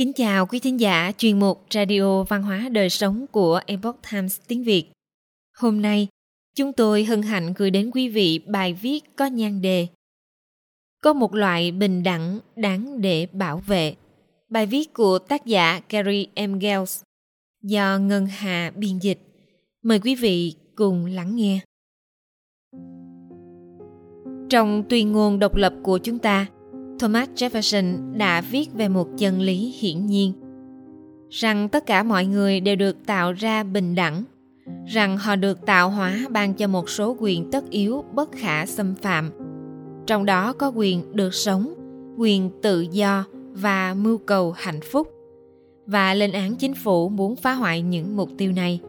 Kính chào quý thính giả chuyên mục Radio Văn hóa Đời Sống của Epoch Times tiếng Việt. Hôm nay, chúng tôi hân hạnh gửi đến quý vị bài viết có nhan đề Có một loại bình đẳng đáng để bảo vệ. Bài viết của tác giả Gary M. Gales do Ngân Hà biên dịch. Mời quý vị cùng lắng nghe. Trong tuyên ngôn độc lập của chúng ta, Thomas Jefferson đã viết về một chân lý hiển nhiên, rằng tất cả mọi người đều được tạo ra bình đẳng, rằng họ được tạo hóa ban cho một số quyền tất yếu bất khả xâm phạm. Trong đó có quyền được sống, quyền tự do và mưu cầu hạnh phúc. Và lên án chính phủ muốn phá hoại những mục tiêu này.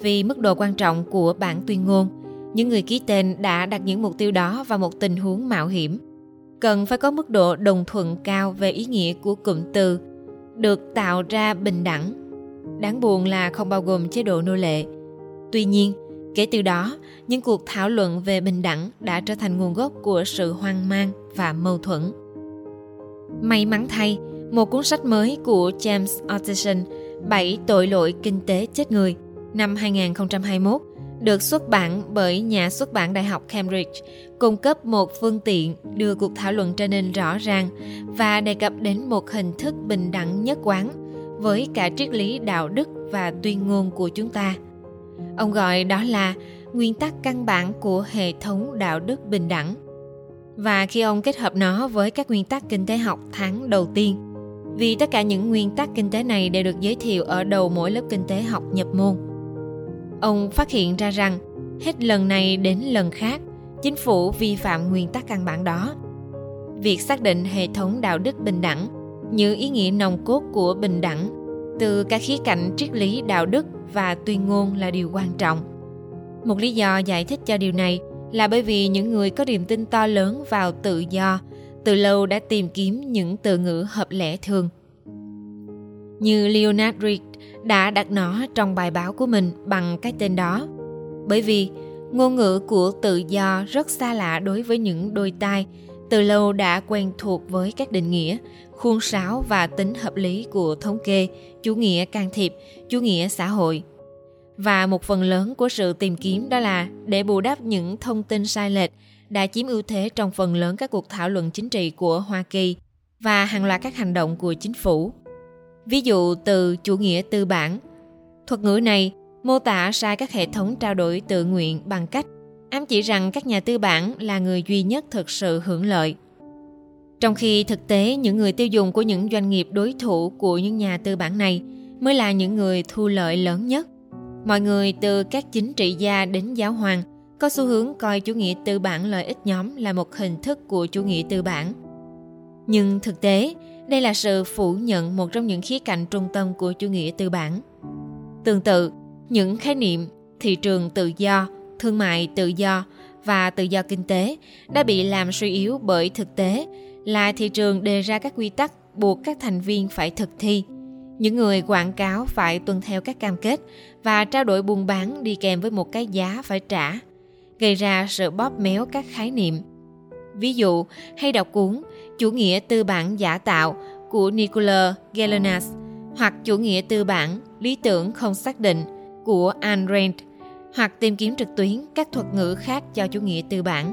Vì mức độ quan trọng của bản tuyên ngôn, những người ký tên đã đặt những mục tiêu đó vào một tình huống mạo hiểm cần phải có mức độ đồng thuận cao về ý nghĩa của cụm từ được tạo ra bình đẳng. Đáng buồn là không bao gồm chế độ nô lệ. Tuy nhiên kể từ đó những cuộc thảo luận về bình đẳng đã trở thành nguồn gốc của sự hoang mang và mâu thuẫn. May mắn thay một cuốn sách mới của James Alderson bảy tội lỗi kinh tế chết người năm 2021 được xuất bản bởi nhà xuất bản Đại học Cambridge, cung cấp một phương tiện đưa cuộc thảo luận trở nên rõ ràng và đề cập đến một hình thức bình đẳng nhất quán với cả triết lý đạo đức và tuyên ngôn của chúng ta. Ông gọi đó là nguyên tắc căn bản của hệ thống đạo đức bình đẳng. Và khi ông kết hợp nó với các nguyên tắc kinh tế học tháng đầu tiên, vì tất cả những nguyên tắc kinh tế này đều được giới thiệu ở đầu mỗi lớp kinh tế học nhập môn Ông phát hiện ra rằng hết lần này đến lần khác, chính phủ vi phạm nguyên tắc căn bản đó. Việc xác định hệ thống đạo đức bình đẳng, như ý nghĩa nòng cốt của bình đẳng, từ các khía cạnh triết lý đạo đức và tuyên ngôn là điều quan trọng. Một lý do giải thích cho điều này là bởi vì những người có niềm tin to lớn vào tự do, từ lâu đã tìm kiếm những từ ngữ hợp lẽ thường. Như Leonard Reed đã đặt nó trong bài báo của mình bằng cái tên đó. Bởi vì ngôn ngữ của tự do rất xa lạ đối với những đôi tai từ lâu đã quen thuộc với các định nghĩa, khuôn sáo và tính hợp lý của thống kê, chủ nghĩa can thiệp, chủ nghĩa xã hội. Và một phần lớn của sự tìm kiếm đó là để bù đắp những thông tin sai lệch đã chiếm ưu thế trong phần lớn các cuộc thảo luận chính trị của Hoa Kỳ và hàng loạt các hành động của chính phủ. Ví dụ từ chủ nghĩa tư bản. Thuật ngữ này mô tả sai các hệ thống trao đổi tự nguyện bằng cách ám chỉ rằng các nhà tư bản là người duy nhất thực sự hưởng lợi. Trong khi thực tế những người tiêu dùng của những doanh nghiệp đối thủ của những nhà tư bản này mới là những người thu lợi lớn nhất. Mọi người từ các chính trị gia đến giáo hoàng có xu hướng coi chủ nghĩa tư bản lợi ích nhóm là một hình thức của chủ nghĩa tư bản. Nhưng thực tế, đây là sự phủ nhận một trong những khía cạnh trung tâm của chủ nghĩa tư bản. Tương tự, những khái niệm thị trường tự do, thương mại tự do và tự do kinh tế đã bị làm suy yếu bởi thực tế là thị trường đề ra các quy tắc buộc các thành viên phải thực thi. Những người quảng cáo phải tuân theo các cam kết và trao đổi buôn bán đi kèm với một cái giá phải trả, gây ra sự bóp méo các khái niệm. Ví dụ, hay đọc cuốn chủ nghĩa tư bản giả tạo của Nicola Gelinas hoặc chủ nghĩa tư bản lý tưởng không xác định của Ayn Rand, hoặc tìm kiếm trực tuyến các thuật ngữ khác cho chủ nghĩa tư bản.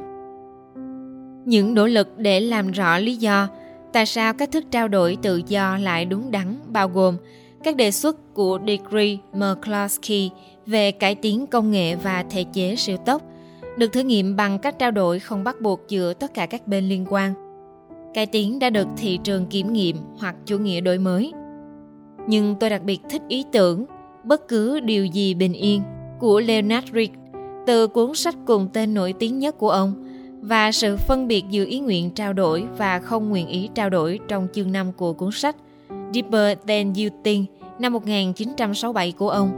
Những nỗ lực để làm rõ lý do tại sao cách thức trao đổi tự do lại đúng đắn bao gồm các đề xuất của Degree McCloskey về cải tiến công nghệ và thể chế siêu tốc, được thử nghiệm bằng cách trao đổi không bắt buộc giữa tất cả các bên liên quan cải tiến đã được thị trường kiểm nghiệm hoặc chủ nghĩa đổi mới. Nhưng tôi đặc biệt thích ý tưởng bất cứ điều gì bình yên của Leonard Reed từ cuốn sách cùng tên nổi tiếng nhất của ông và sự phân biệt giữa ý nguyện trao đổi và không nguyện ý trao đổi trong chương 5 của cuốn sách Deeper Than You Think năm 1967 của ông.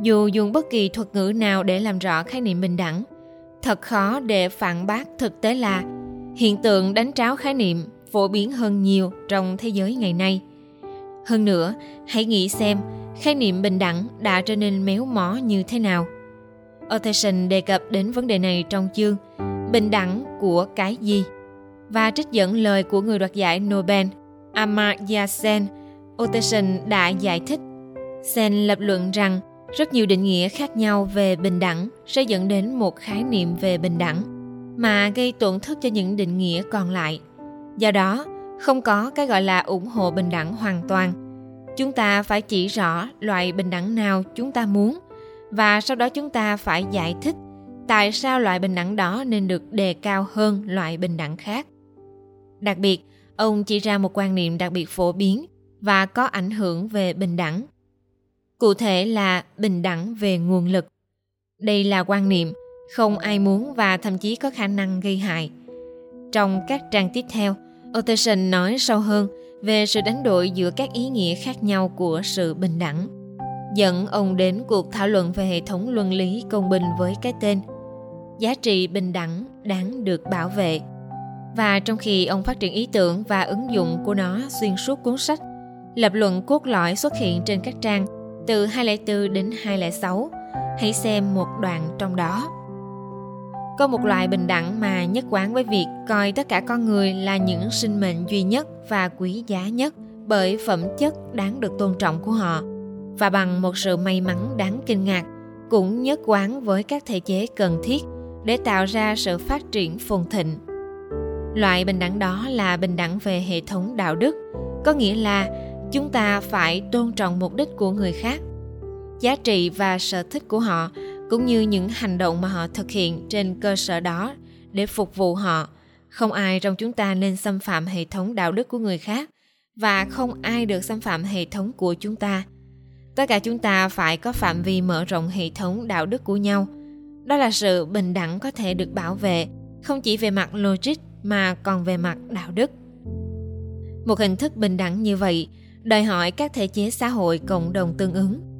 Dù dùng bất kỳ thuật ngữ nào để làm rõ khái niệm bình đẳng, thật khó để phản bác thực tế là hiện tượng đánh tráo khái niệm phổ biến hơn nhiều trong thế giới ngày nay hơn nữa hãy nghĩ xem khái niệm bình đẳng đã trở nên méo mó như thế nào Otterson đề cập đến vấn đề này trong chương Bình đẳng của cái gì và trích dẫn lời của người đoạt giải Nobel Amartya Sen, Uttation đã giải thích. Sen lập luận rằng rất nhiều định nghĩa khác nhau về bình đẳng sẽ dẫn đến một khái niệm về bình đẳng mà gây tổn thất cho những định nghĩa còn lại. Do đó, không có cái gọi là ủng hộ bình đẳng hoàn toàn. Chúng ta phải chỉ rõ loại bình đẳng nào chúng ta muốn và sau đó chúng ta phải giải thích tại sao loại bình đẳng đó nên được đề cao hơn loại bình đẳng khác. Đặc biệt, ông chỉ ra một quan niệm đặc biệt phổ biến và có ảnh hưởng về bình đẳng. Cụ thể là bình đẳng về nguồn lực. Đây là quan niệm không ai muốn và thậm chí có khả năng gây hại. Trong các trang tiếp theo, Otterson nói sâu hơn về sự đánh đổi giữa các ý nghĩa khác nhau của sự bình đẳng, dẫn ông đến cuộc thảo luận về hệ thống luân lý công bình với cái tên giá trị bình đẳng đáng được bảo vệ và trong khi ông phát triển ý tưởng và ứng dụng của nó xuyên suốt cuốn sách, lập luận cốt lõi xuất hiện trên các trang từ 204 đến 206 hãy xem một đoạn trong đó có một loại bình đẳng mà nhất quán với việc coi tất cả con người là những sinh mệnh duy nhất và quý giá nhất bởi phẩm chất đáng được tôn trọng của họ. Và bằng một sự may mắn đáng kinh ngạc, cũng nhất quán với các thể chế cần thiết để tạo ra sự phát triển phồn thịnh. Loại bình đẳng đó là bình đẳng về hệ thống đạo đức, có nghĩa là chúng ta phải tôn trọng mục đích của người khác, giá trị và sở thích của họ cũng như những hành động mà họ thực hiện trên cơ sở đó để phục vụ họ. Không ai trong chúng ta nên xâm phạm hệ thống đạo đức của người khác và không ai được xâm phạm hệ thống của chúng ta. Tất cả chúng ta phải có phạm vi mở rộng hệ thống đạo đức của nhau. Đó là sự bình đẳng có thể được bảo vệ, không chỉ về mặt logic mà còn về mặt đạo đức. Một hình thức bình đẳng như vậy đòi hỏi các thể chế xã hội cộng đồng tương ứng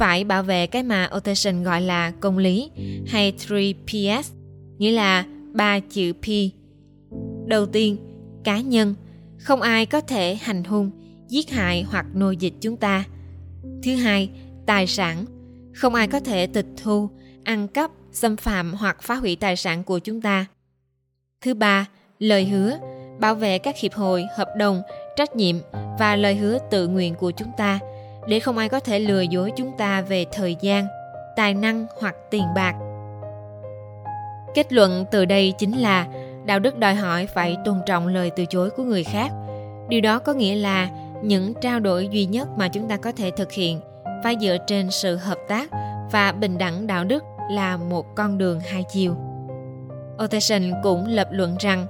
phải bảo vệ cái mà Otterson gọi là công lý hay 3PS, nghĩa là ba chữ P. Đầu tiên, cá nhân, không ai có thể hành hung, giết hại hoặc nô dịch chúng ta. Thứ hai, tài sản, không ai có thể tịch thu, ăn cắp, xâm phạm hoặc phá hủy tài sản của chúng ta. Thứ ba, lời hứa, bảo vệ các hiệp hội, hợp đồng, trách nhiệm và lời hứa tự nguyện của chúng ta – để không ai có thể lừa dối chúng ta về thời gian, tài năng hoặc tiền bạc. Kết luận từ đây chính là đạo đức đòi hỏi phải tôn trọng lời từ chối của người khác. Điều đó có nghĩa là những trao đổi duy nhất mà chúng ta có thể thực hiện phải dựa trên sự hợp tác và bình đẳng đạo đức là một con đường hai chiều. Otterson cũng lập luận rằng,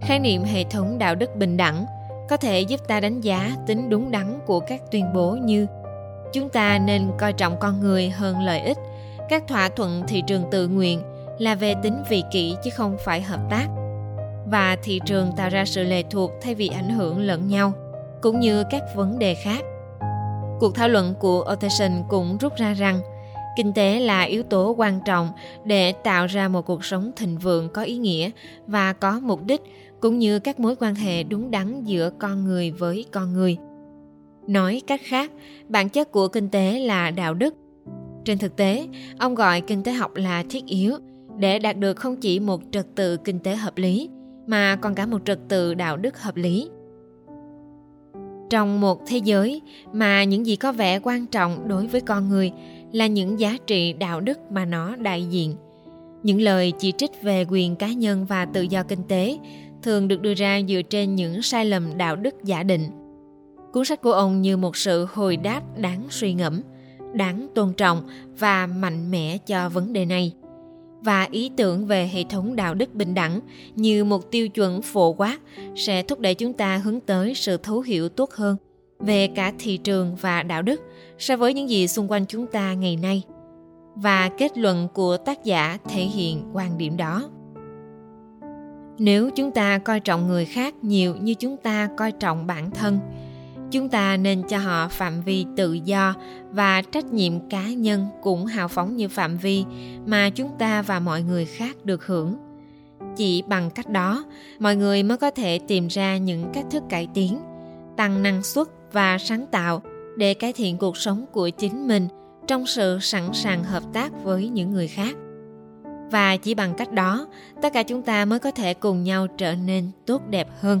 khái niệm hệ thống đạo đức bình đẳng có thể giúp ta đánh giá tính đúng đắn của các tuyên bố như chúng ta nên coi trọng con người hơn lợi ích. Các thỏa thuận thị trường tự nguyện là về tính vị kỷ chứ không phải hợp tác. Và thị trường tạo ra sự lệ thuộc thay vì ảnh hưởng lẫn nhau, cũng như các vấn đề khác. Cuộc thảo luận của Otterson cũng rút ra rằng, kinh tế là yếu tố quan trọng để tạo ra một cuộc sống thịnh vượng có ý nghĩa và có mục đích, cũng như các mối quan hệ đúng đắn giữa con người với con người nói cách khác, bản chất của kinh tế là đạo đức. Trên thực tế, ông gọi kinh tế học là thiết yếu để đạt được không chỉ một trật tự kinh tế hợp lý, mà còn cả một trật tự đạo đức hợp lý. Trong một thế giới mà những gì có vẻ quan trọng đối với con người là những giá trị đạo đức mà nó đại diện. Những lời chỉ trích về quyền cá nhân và tự do kinh tế thường được đưa ra dựa trên những sai lầm đạo đức giả định cuốn sách của ông như một sự hồi đáp đáng suy ngẫm, đáng tôn trọng và mạnh mẽ cho vấn đề này. Và ý tưởng về hệ thống đạo đức bình đẳng như một tiêu chuẩn phổ quát sẽ thúc đẩy chúng ta hướng tới sự thấu hiểu tốt hơn về cả thị trường và đạo đức so với những gì xung quanh chúng ta ngày nay. Và kết luận của tác giả thể hiện quan điểm đó. Nếu chúng ta coi trọng người khác nhiều như chúng ta coi trọng bản thân chúng ta nên cho họ phạm vi tự do và trách nhiệm cá nhân cũng hào phóng như phạm vi mà chúng ta và mọi người khác được hưởng. Chỉ bằng cách đó, mọi người mới có thể tìm ra những cách thức cải tiến, tăng năng suất và sáng tạo để cải thiện cuộc sống của chính mình trong sự sẵn sàng hợp tác với những người khác. Và chỉ bằng cách đó, tất cả chúng ta mới có thể cùng nhau trở nên tốt đẹp hơn.